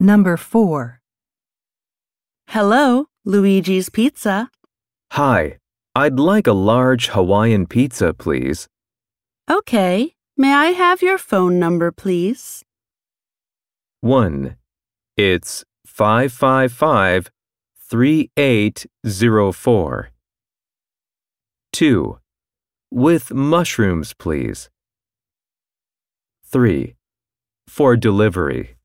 Number 4. Hello, Luigi's Pizza. Hi, I'd like a large Hawaiian pizza, please. Okay, may I have your phone number, please? 1. It's 555 3804. 2. With mushrooms, please. 3. For delivery.